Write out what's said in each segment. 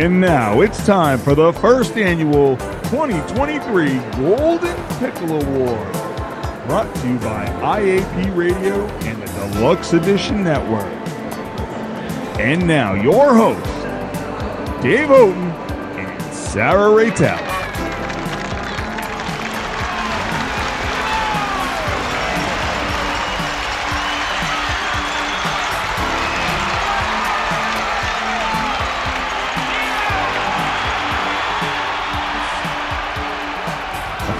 And now it's time for the first annual 2023 Golden Pickle Award. Brought to you by IAP Radio and the Deluxe Edition Network. And now your hosts, Dave Houghton and Sarah Raytel.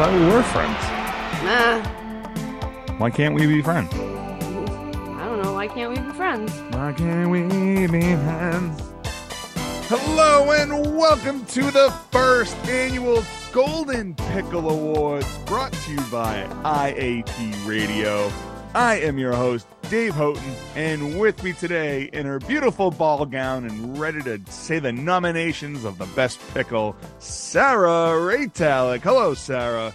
Thought we were friends. Nah, Why can't we be friends? I don't know. Why can't we be friends? Why can't we be friends? Hello and welcome to the first annual Golden Pickle Awards brought to you by IAP Radio. I am your host, Dave Houghton, and with me today in her beautiful ball gown and ready to say the nominations of the best pickle, Sarah Raytalic. Hello, Sarah.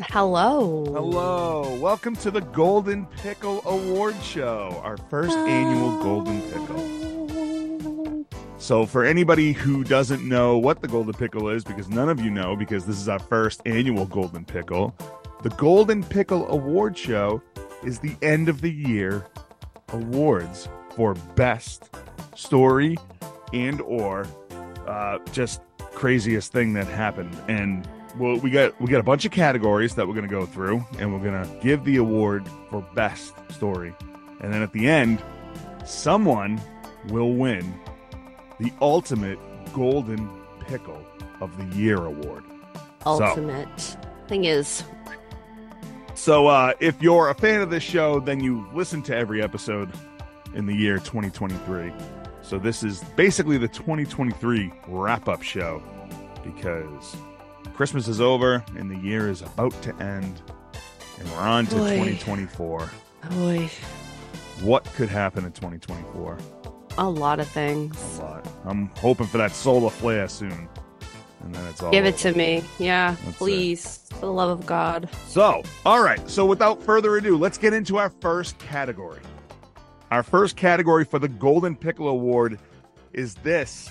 Hello. Hello. Welcome to the Golden Pickle Award Show, our first annual Golden Pickle. So, for anybody who doesn't know what the Golden Pickle is, because none of you know, because this is our first annual Golden Pickle, the Golden Pickle Award Show is the end of the year awards for best story and or uh, just craziest thing that happened. And well, we got we got a bunch of categories that we're gonna go through, and we're gonna give the award for best story, and then at the end, someone will win the ultimate golden pickle of the year award. Ultimate thing is, So uh, if you're a fan of this show, then you listen to every episode in the year 2023. So this is basically the 2023 wrap up show because Christmas is over and the year is about to end and we're on to Boy. 2024. boy, What could happen in 2024? a lot of things. A lot. I'm hoping for that solar flare soon. And then it's all Give it over. to me. Yeah, That's it. please. For the love of God. So, all right. So, without further ado, let's get into our first category. Our first category for the Golden Pickle Award is this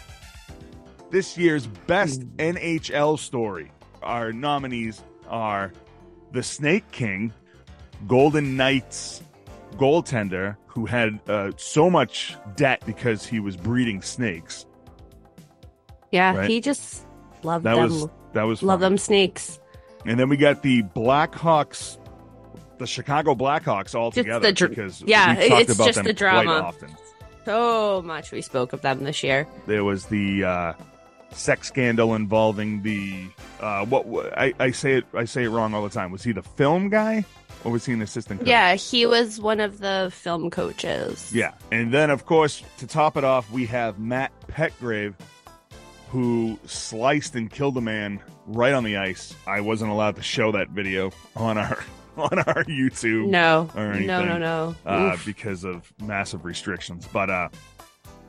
this year's best NHL story. Our nominees are the Snake King, Golden Knights goaltender who had uh, so much debt because he was breeding snakes. Yeah, Right. he just loved That them. was that was Love fun. them snakes. And then we got the Blackhawks, the Chicago Blackhawks all Just together the dr- because yeah, it's about just the drama. often. So much we spoke of them this year. There was the uh, sex scandal involving the uh, what what- I, I say it I say it wrong all the time. Was he the film guy or was he an assistant? Coach? Yeah, he was one of the film coaches. Yeah, and then of course to top it off, we have Matt Petgrave, who sliced and killed a man right on the ice. I wasn't allowed to show that video on our on our YouTube. No, Or no, anything. no, no. uh, because of massive restrictions. But uh,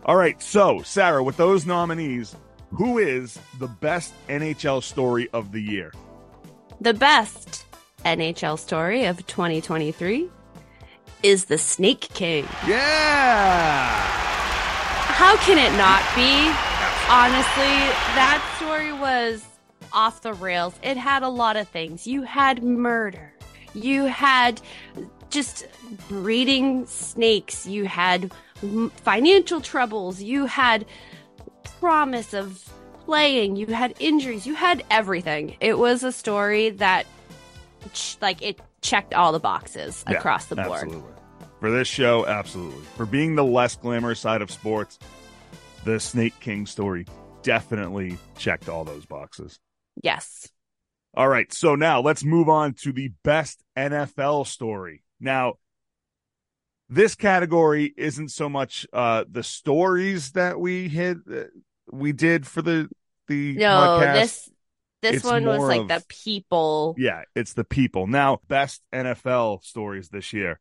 all right, so Sarah, with those nominees, who is the best NHL story of the year? The best NHL story of 2023 is the Snake King. Yeah, How can it not be? Honestly, that story was off the rails. It had a lot of things. You had murder. You had just breeding snakes. You had financial troubles. You had promise of playing. You had injuries. You had everything. It was a story that, like, it checked all the boxes Yeah, across the board. absolutely. For this show, absolutely. For being the less glamorous side of sports, the Snake King story definitely checked all those boxes. Yes. All right, so now let's move on to the best NFL story. Now, this category isn't so much uh the stories that we hit uh, we did for the the No, podcast. this this It's one was like of- the people. Yeah, it's the people. Now, best NFL stories this year.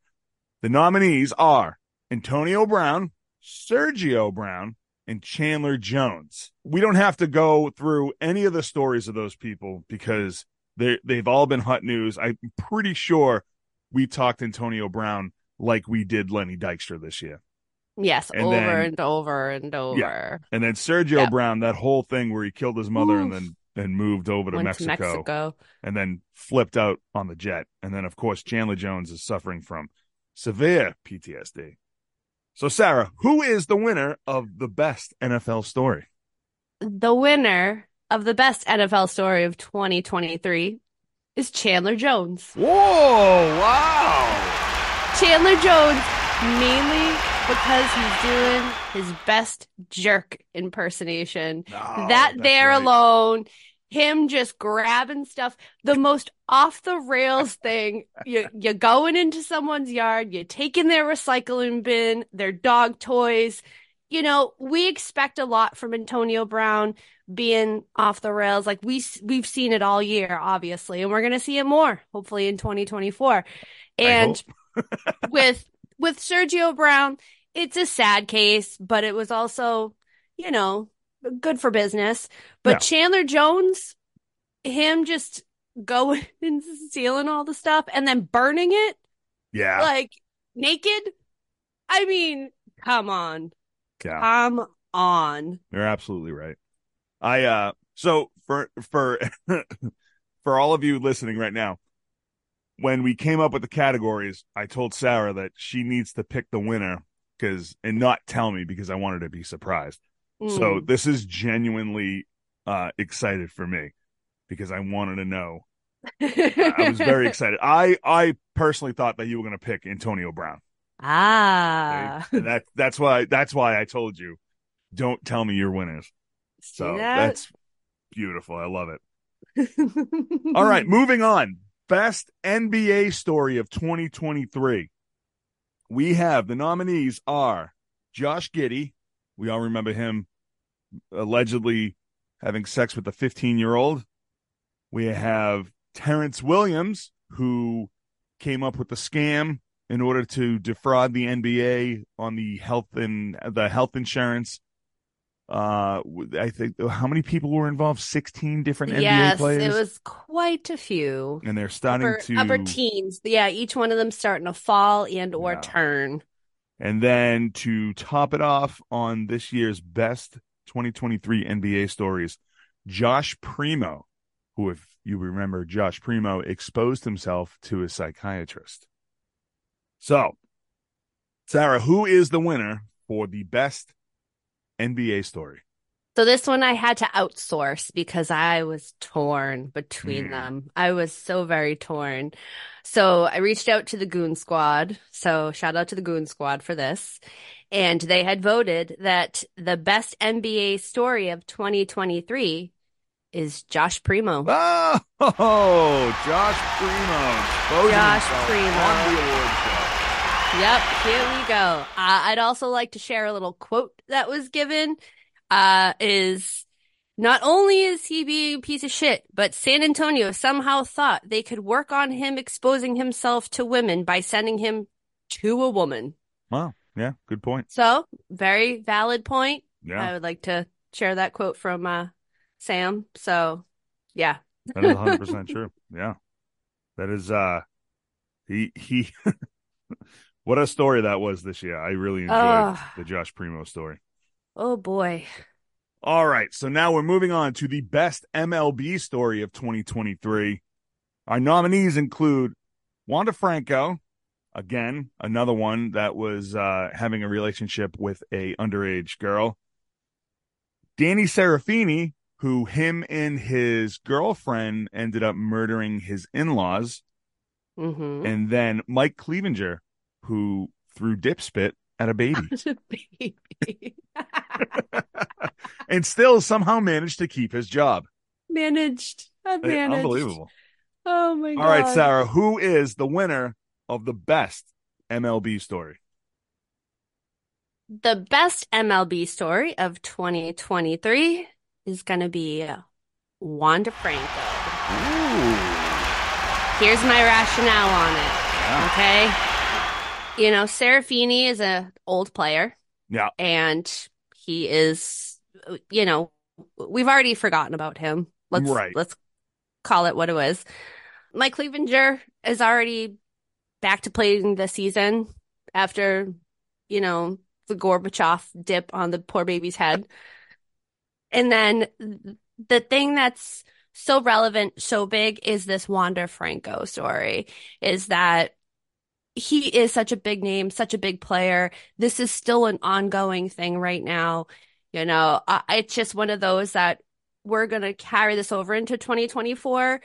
The nominees are Antonio Brown, Sergio Brown, and Chandler Jones. We don't have to go through any of the stories of those people because they they've all been hot news. I'm pretty sure we talked Antonio Brown like we did Lenny Dykstra this year. Yes, And over then- and over and over. Yeah. And then Sergio Yeah. Brown, that whole thing where he killed his mother and then then moved over to Mexico. to Mexico. and then flipped out on the jet. And then, of course, Chandler Jones is suffering from severe PTSD. So, Sarah, who is the winner of the best NFL story? The winner of the best NFL story of 2023 is Chandler Jones. Whoa! Wow! Chandler Jones, mainly because he's doing his best jerk impersonation. No, that there right. alone, him just grabbing stuff, the most off the rails thing. You you going into someone's yard, you're taking their recycling bin, their dog toys. You know, we expect a lot from Antonio Brown being off the rails. Like we we've seen it all year, obviously, and we're gonna see it more, hopefully in 2024. And with with Sergio Brown, it's a sad case, but it was also, you know, good for business. But Yeah. Chandler Jones, him just going and stealing all the stuff and then burning it yeah, like naked. I mean, come on. yeah, Come on. you're absolutely right. I uh, so for for for all of you listening right now, when we came up with the categories, I told Sarah that she needs to pick the winner because and not tell me because I wanted to be surprised. So Mm. this is genuinely uh excited for me because I wanted to know. I was very excited. I I personally thought that you were going to pick Antonio Brown. ah. And that that's why that's why I told you don't tell me your winners. See So that? that's beautiful. I love it. All right, moving on. Best NBA story of 2023. We have the nominees are Josh Giddey. We all remember him allegedly having sex with a 15 year old. We have Terrence Williams, who came up with the scam in order to defraud the NBA on the health and the health insurance. Uh, I think how many people were involved? 16 different NBA yes, players it was quite a few. and they're starting upper, to upper teens. Yeah, each one of them starting to fall and or Yeah. turn. And then to top it off on this year's best 2023 NBA stories Josh Primo who if you remember Josh Primo exposed himself to a psychiatrist. So Sarah who is the winner for the best NBA story So this one I had to outsource because I was torn between Hmm. them. I was so very torn. So I reached out to the Goon Squad. So shout out to the Goon Squad for this. And they had voted that the best NBA story of 2023 is Josh Primo. oh Josh Primo Josh Primo. on the award show Yep, here we go. Uh, I'd also like to share a little quote that was given. Uh, is not only is he being a piece of shit, but San Antonio somehow thought they could work on him exposing himself to women by sending him to a woman. wow yeah good point So, very valid point. yeah I would like to share that quote from uh, Sam. So, yeah. That is 100% true. Yeah. That is uh he he what a story that was this year. I really enjoyed Ugh. the Josh Primo story. Oh boy. All right, so now we're moving on to the best MLB story of 2023. Our nominees include Wander Franco, again, another one that was uh having a relationship with a underage girl. Danny Serafini, who him and his girlfriend ended up murdering his in-laws, hmm and then Mike Clevenger, who threw dip spit at a baby Baby. and still somehow managed to keep his job. managed. I managed. Unbelievable. Oh my god. All right, Sarah, who is the winner of the best MLB story? The best MLB story of 2023 is going to be Wander Franco. Here's my rationale on it. Yeah. Okay. You know, Serafini is an old player Yeah. and he is, you know, we've already forgotten about him. Let's, Right. let's call it what it was. Mike Clevenger is already back to playing the season after, you know, the Gorbachev dip on the poor baby's head. And then the thing that's so relevant, so big is this Wander Franco story is that he is such a big name, such a big player. This is still an ongoing thing right now. You know, I, it's just one of those that we're going to carry this over into 2024,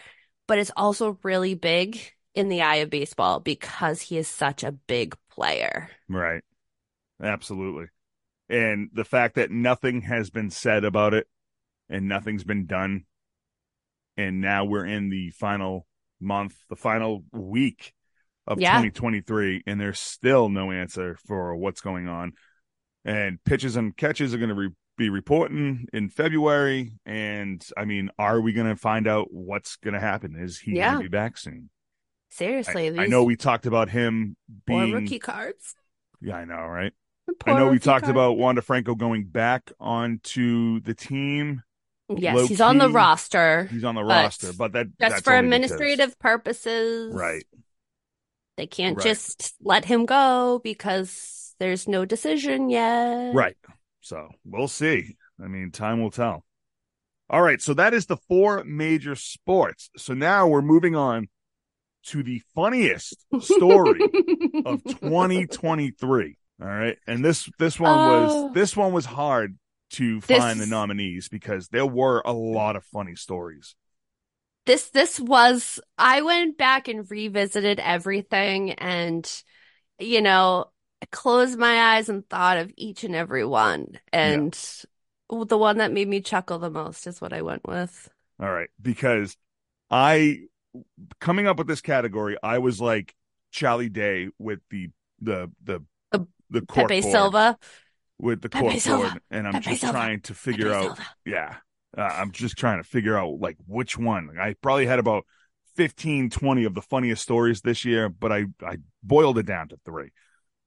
but it's also really big in the eye of baseball because he is such a big player. Right. Absolutely. And the fact that nothing has been said about it and nothing's been done. And now we're in the final month, the final week of Yeah. 2023, and there's still no answer for what's going on. And pitches and catches are going to re- be reporting in February. And I mean, are we going to find out what's going to happen? Is he Yeah. going to be back soon? Seriously, I, I know we talked about him poor being. rookie cards. Yeah, I know, right? Poor I know we talked cards. about Wander Franco going back onto the team. Yes, low he's on the roster He's on the But roster, but that just that's for administrative purposes. right? They can't Right. just let him go because there's no decision yet. Right. So we'll see. I mean, time will tell. All right. So that is the four major sports. So now we're moving on to the funniest story of 2023. All right. And this this one Oh. was this one was hard to This- find the nominees because there were a lot of funny stories. This this was I went back and revisited everything and you know I closed my eyes and thought of each and every one and the one that made me chuckle the most is what I went with. All right, because I coming up with this category, I was like Charlie Day with the the the The the Pepe Silva. with the Pepe cork Silva. and I'm Pepe just Silva. trying to figure Pepe out. Silva. Yeah, uh, I'm just trying to figure out like which one. I probably had about 15, 20 of the funniest stories this year, but I I boiled it down to three.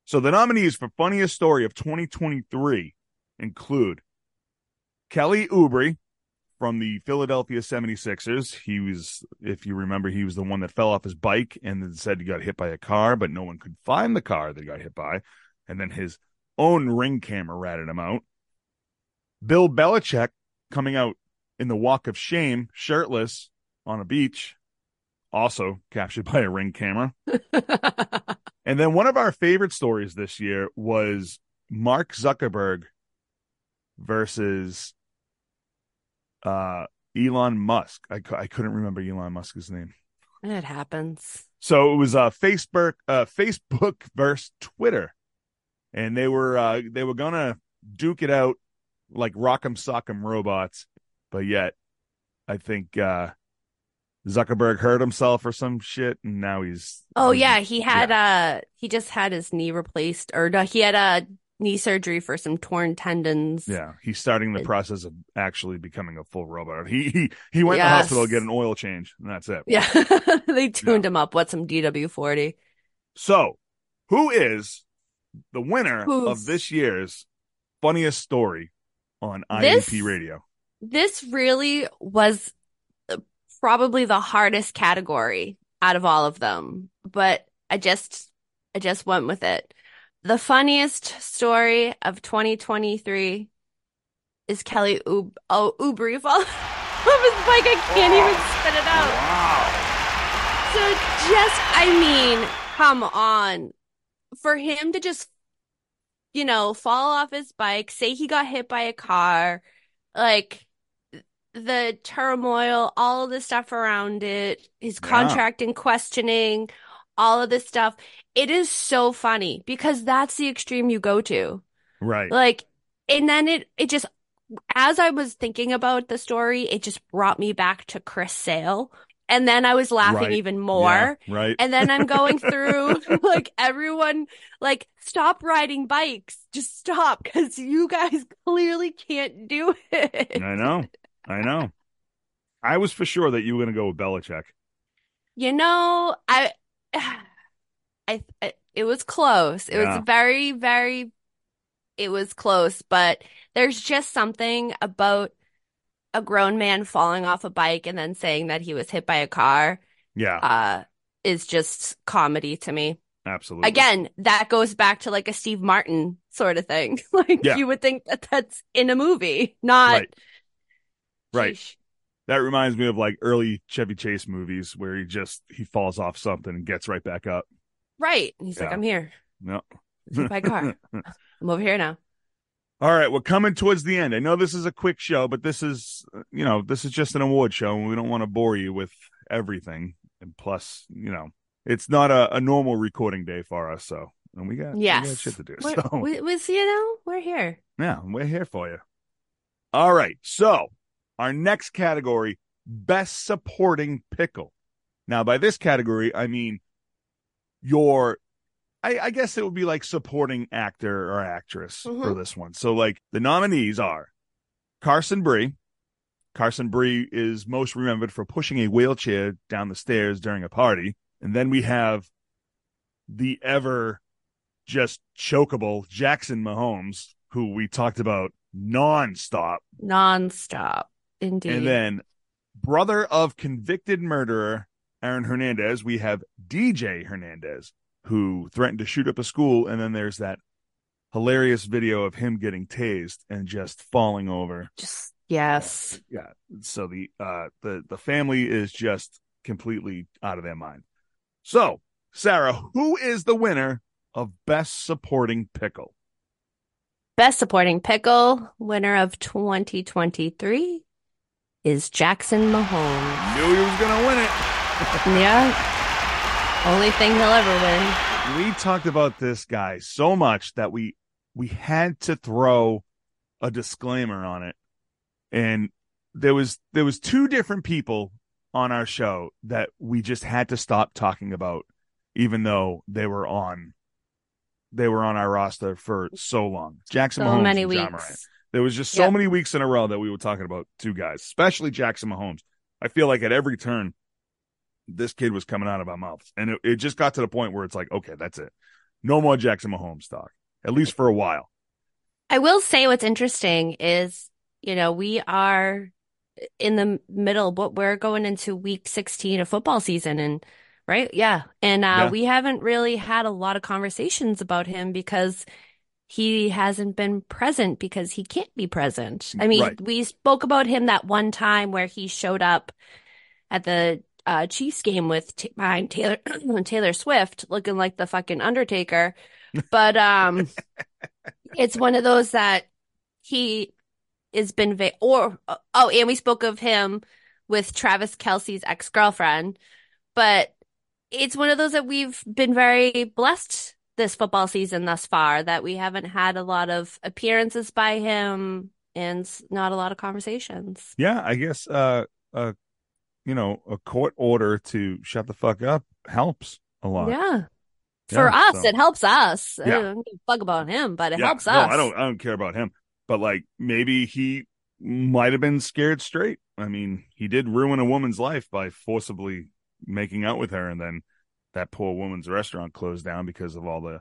So the nominees for funniest story of 2023 include Kelly Oubre from the Philadelphia 76ers. He was, if you remember, he was the one that fell off his bike and then said he got hit by a car, but no one could find the car that he got hit by. And then his own ring camera ratted him out. Bill Belichick coming out in the walk of shame, shirtless on a beach, also captured by a ring camera. And then one of our favorite stories this year was Mark Zuckerberg versus uh, Elon Musk. I, I couldn't remember Elon Musk's name. it happens. So it was uh, Facebook, uh, Facebook versus Twitter, and they were uh, they were gonna duke it out like Rock'em Sock'em robots, but yet I think uh, Zuckerberg hurt himself or some shit, and now he's Oh yeah, he had uh he just had his knee replaced or no, he had a knee surgery for some torn tendons. Yeah, he's starting the process of actually becoming a full robot. He he he went to the hospital to get an oil change, and that's it. Yeah. they tuned him up with some DW40. So, who is the winner of this year's funniest story on This- INP Radio? This really was uh, probably the hardest category out of all of them, but I just I just went with it. The funniest story of 2023 is Kelly Ub- oh, Oubre fall off his bike. I can't even spit it out. Wow. So just, I mean, come on. For him to just, you know, fall off his bike, say he got hit by a car, like the turmoil, all of the stuff around it, his Yeah. contract in questioning, all of this stuff. It is so funny because that's the extreme you go to. Right. Like, and then it, it just, as I was thinking about the story, it just brought me back to Chris Sale And then I was laughing Right. even more. Yeah, right. And then I'm going through like everyone, like, stop riding bikes. Just stop because you guys clearly can't do it. I know. I know. I was for sure that you were going to go with Belichick. You know, I, I, I it was close. It Yeah. was very, very, it was close, but there's just something about a grown man falling off a bike and then saying that he was hit by a car, Yeah, uh, is just comedy to me. absolutely. Again, that goes back to like a Steve Martin sort of thing. Like Yeah. you would think that that's in a movie, not Right. Right. Sheesh. That reminds me of like early Chevy Chase movies where he just he falls off something and gets right back up. Right. And he's like, I'm here. No. Hit by car. I'm over here now. All right, we're coming towards the end. I know this is a quick show, but this is, you know, this is just an award show, and we don't want to bore you with everything. And plus, you know, it's not a, a normal recording day for us, so and we got, we got Yes. shit to do. We're, So we, we, you know, we're here. yeah, we're here for you. All right, so our next category: best supporting pickle. Now, by this category, I mean your I, I guess it would be like supporting actor or actress for Mhm. this one. So, like the nominees are Carson Briere. Carson Briere is most remembered for pushing a wheelchair down the stairs during a party, and then we have the ever just chokeable Jackson Mahomes, who we talked about nonstop, Nonstop. Indeed. and then brother of convicted murderer Aaron Hernandez, we have DJ Hernandez, who threatened to shoot up a school. And then there's that hilarious video of him getting tased and just falling over. just, yes. Yeah. So the uh the the family is just completely out of their mind. So, Sarah, who is the winner of best supporting pickle? Best supporting pickle winner of 2023 is Jackson Mahomes. Knew he was gonna win it. Yeah. Only thing he'll ever win. we talked about this guy so much that we we had to throw a disclaimer on it and there was there was two different people on our show that we just had to stop talking about even though they were on they were on our roster for so long Jackson So Mahomes many and John weeks. Moran. there was just so Yep. many weeks in a row that we were talking about two guys especially Jackson Mahomes I feel like at every turn this kid was coming out of our mouths. And it, it just got to the point where it's like, okay, that's it. No more Jackson Mahomes talk, at least for a while. I will say what's interesting is, you know, we are in the middle, but we're going into week 16 of football season and right? Yeah. And uh Yeah. we haven't really had a lot of conversations about him because he hasn't been present because he can't be present. I mean, Right. we spoke about him that one time where he showed up at the uh Chiefs game with t- behind Taylor Taylor Swift looking like the fucking Undertaker. But um it's one of those that he has been va- or oh and we spoke of him with Travis Kelce's ex-girlfriend but it's one of those that we've been very blessed this football season thus far that we haven't had a lot of appearances by him and not a lot of conversations Yeah, I guess, uh, uh, you know, a court order to shut the fuck up helps a lot. yeah for us so- it helps us Yeah. I don't give a fuck about him but it Yeah, helps no, us I don't, I don't care about him, but like maybe he might have been scared straight. I mean, he did ruin a woman's life by forcibly making out with her, and then that poor woman's restaurant closed down because of all the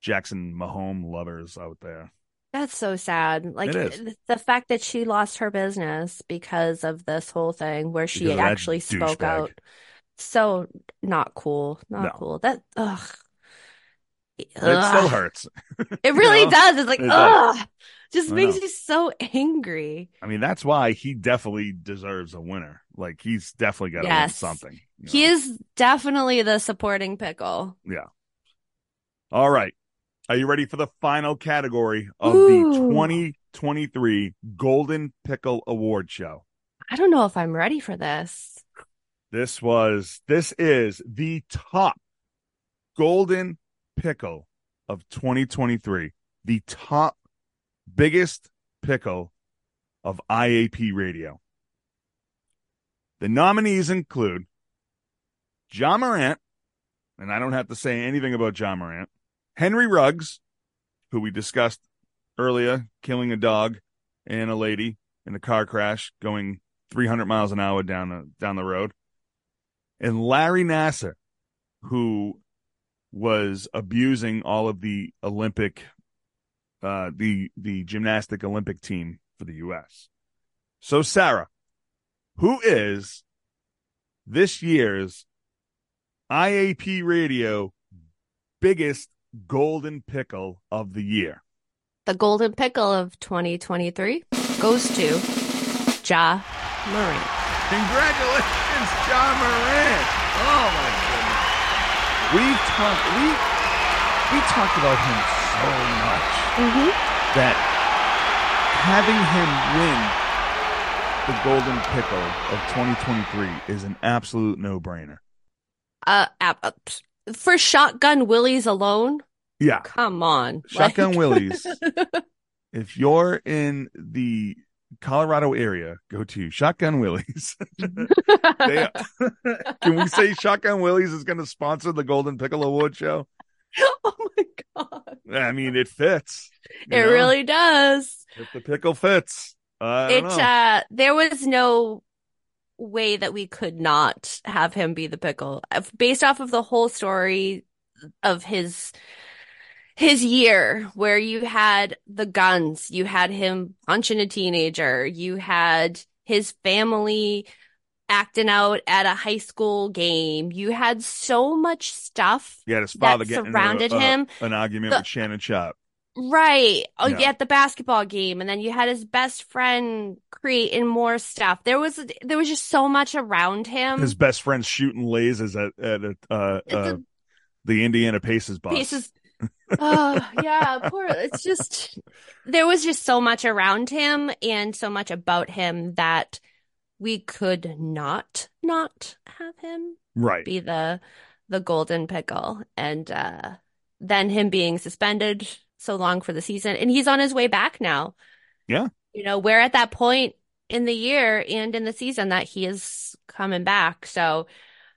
Jackson Mahome lovers out there. That's so sad. Like the fact that she lost her business because of this whole thing where she Because of that actually spoke douchebag. out. So not cool. Not No. cool. That ugh. It still hurts. It really know? does. It's like It does. ugh. Just makes me so angry. I mean, that's why he definitely deserves a winner. Like he's definitely got to win something. you He know? is definitely the supporting pickle. Yeah. All right. Are you ready for the final category of Ooh. the 2023 Golden Pickle Award Show? I don't know if I'm ready for this. This was, this is the top Golden Pickle of 2023. The top biggest pickle of IAP radio. The nominees include Ja Morant, and I don't have to say anything about Ja Morant, Henry Ruggs, who we discussed earlier, killing a dog and a lady in a car crash going 300 miles an hour down the, down the road, and Larry Nassar, who was abusing all of the Olympic, uh, the the gymnastic Olympic team for the U.S. So, Sarah, who is this year's IAP Radio biggest golden pickle of the year? The golden pickle of 2023 goes to Ja Morant. Congratulations, Ja Morant. Oh my goodness. We've talked we we talked about him so much Mm-hmm. that having him win the golden pickle of 2023 is an absolute no-brainer. Uh, for Shotgun Willies alone, Yeah. come on. Shotgun Like- Willies. If you're in the Colorado area, go to Shotgun Willies. They- Can we say Shotgun Willies is going to sponsor the Golden Pickle Award show? oh my god. I mean, it fits. It know? really does. If the pickle fits. I It know. uh there was no way that we could not have him be the pickle. Based off of the whole story of his his year where you had the guns, you had him punching a teenager, you had his family acting out at a high school game. You had so much stuff had his father that surrounded a- a- him. an argument The- with Shannon Sharpe. Right. Oh, Yeah. at the basketball game, and then you had his best friend create creating more stuff. There was there was just so much around him. His best friend shooting lasers at at uh, uh, a- the Indiana Pacers bus. pieces. oh yeah, poor. It's just there was just so much around him and so much about him that we could not not have him Right. be the the golden pickle, and uh, then him being suspended so long for the season, and he's on his way back now. Yeah. You know, we're at that point in the year and in the season that he is coming back. So,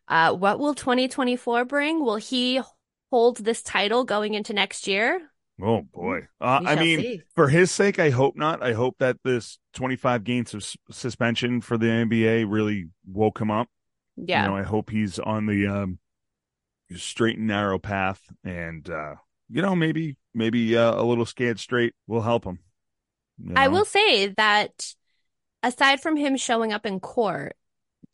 uh, what will 2024 bring? Will he hold this title going into next year? Oh boy. Uh, I mean, see. for his sake, I hope not. I hope that this 25 games of suspension for the NBA really woke him up. Yeah. You know, I hope he's on the um, straight and narrow path, and uh, you know, maybe maybe uh, a little scared straight will help him. You I will say that aside from him showing up in court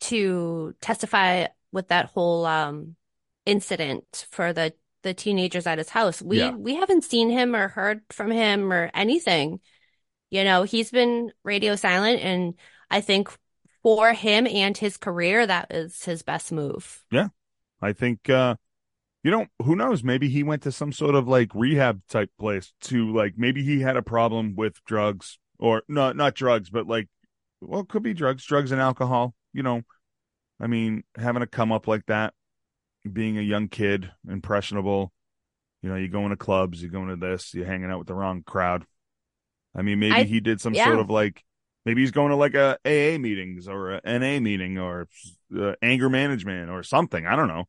to testify with that whole um incident for the the teenagers at his house, we Yeah. we haven't seen him or heard from him or anything. You know, he's been radio silent and I think for him and his career that is his best move. Yeah, I think uh you know, who knows? Maybe he went to some sort of like rehab type place to like maybe he had a problem with drugs or no, not drugs, but like well, it could be drugs, drugs and alcohol. You know, I mean, having a come up like that, being a young kid, impressionable. You know, you're going to clubs, you're going to this, you're hanging out with the wrong crowd. I mean, maybe I- he did some yeah. sort of like maybe he's going to like a AA meetings or a NA meeting or uh, anger management or something. I don't know.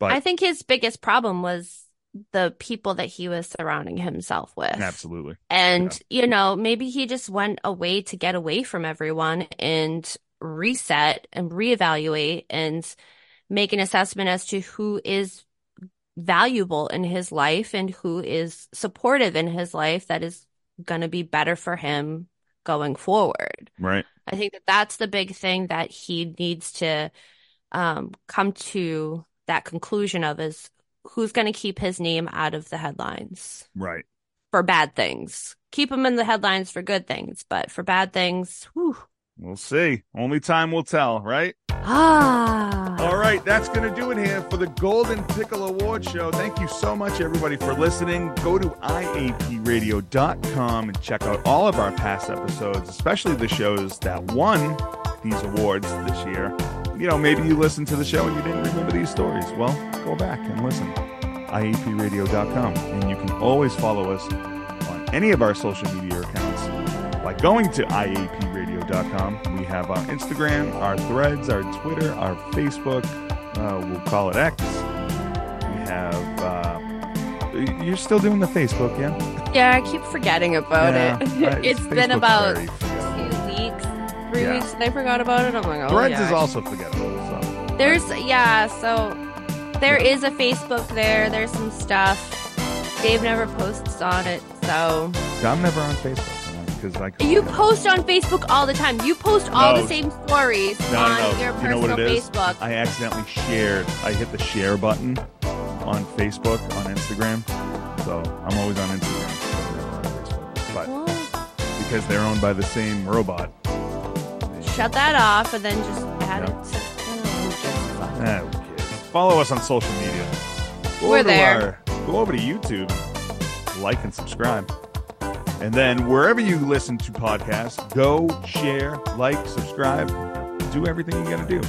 But I think his biggest problem was the people that he was surrounding himself with. Absolutely. And, you know, maybe he just went away to get away from everyone and reset and reevaluate and make an assessment as to who is valuable in his life and who is supportive in his life that is going to be better for him going forward. Right. I think that that's the big thing that he needs to um, come to that conclusion of is who's going to keep his name out of the headlines Right. for bad things. Keep him in the headlines for good things, but for bad things, whew. We'll see. Only time will tell, right? Ah. All right, that's going to do it here for the Golden Pickle Award Show. Thank you so much, everybody, for listening. Go to IAPradio.com and check out all of our past episodes, especially the shows that won these awards this year. You know, maybe you listened to the show and you didn't remember these stories. Well, go back and listen. IAPradio.com. And you can always follow us on any of our social media accounts by going to IAPradio.com. We have our Instagram, our threads, our Twitter, our Facebook, Uh, we'll call it X. We have. Uh, you're still doing the Facebook, yeah? Yeah, I keep forgetting about Yeah, it. I- it's been about three Yeah. weeks, and I forgot about it. I'm like, oh, Threads yeah. is also forgettable. So There's yeah, so there is a Facebook there. There's some stuff. Dave never posts on it, so I'm never on Facebook because I. you post on Facebook all the time. You post all No. the same stories No, on no, your You know what personal it is? Facebook. I accidentally shared. I hit the share button on Facebook, on Instagram. So I'm always on Instagram. I'm never on Facebook. But because they're owned by the same robot. Shut that off and then just add Yeah. it. To, oh, who gives a fuck? Who cares? Follow us on social media. Go We're there. our- go over to YouTube, like and subscribe. And then wherever you listen to podcasts, go share, like, subscribe, do everything you got to do.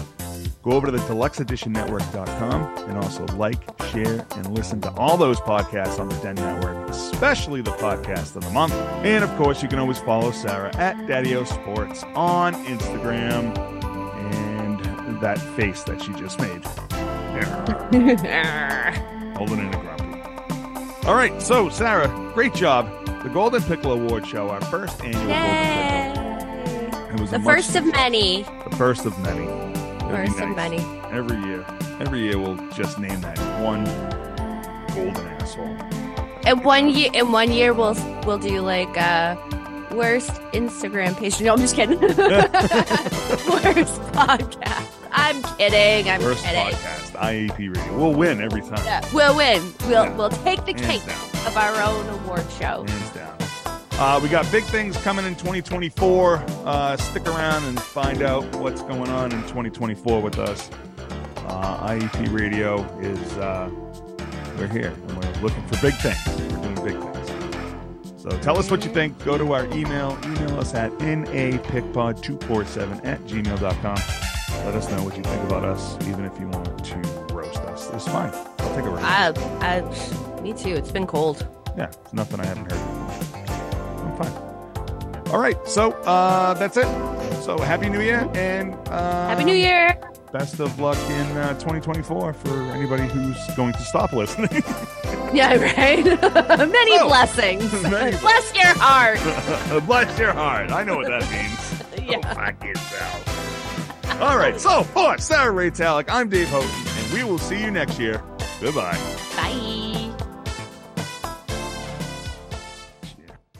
Go over to the deluxeeditionnetwork.com and also like, share, and listen to all those podcasts on the Den Network, especially the podcast of the month. And of course, you can always follow Sarah at Daddy O Sports on Instagram and that face that she just made. Holding in a grumpy. All right, so Sarah, great job. The Golden Pickle Award Show, our first annual Golden Pickle. It was The much- first of many. the first of many. Of nice. many. Every year, every year we'll just name that one golden asshole. In one year, in one year, we'll we'll do like uh, worst Instagram page. No, I'm just kidding. worst podcast. I'm kidding. I'm First kidding. podcast, IAP Radio. We'll win every time. Yeah, we'll win. We'll Yeah. we'll take the Hands cake down. of our own award show. Hands down. Uh, we got big things coming in 2024. Uh, stick around and find out what's going on in 2024 with us. Uh, IEP Radio is, uh, we're here and we're looking for big things. We're doing big things. So tell us what you think. Go to our email. Email us at napicpod247 at gmail.com. Let us know what you think about us, even if you want to roast us. It's fine. I'll take a roast. I, I, me too. It's been cold. Yeah, it's nothing I haven't heard. Fine. All right, so uh, that's it. So happy New Year and uh, Happy New Year. Best of luck in uh, 2024 for anybody who's going to stop listening. Yeah, right. Many Oh, blessings. many- Bless your heart. Bless your heart. I know what that means. Yeah. Go fuck yourself. All right, so for Sarah Ray Talick, I'm Dave Houghton, and we will see you next year. Goodbye. Bye.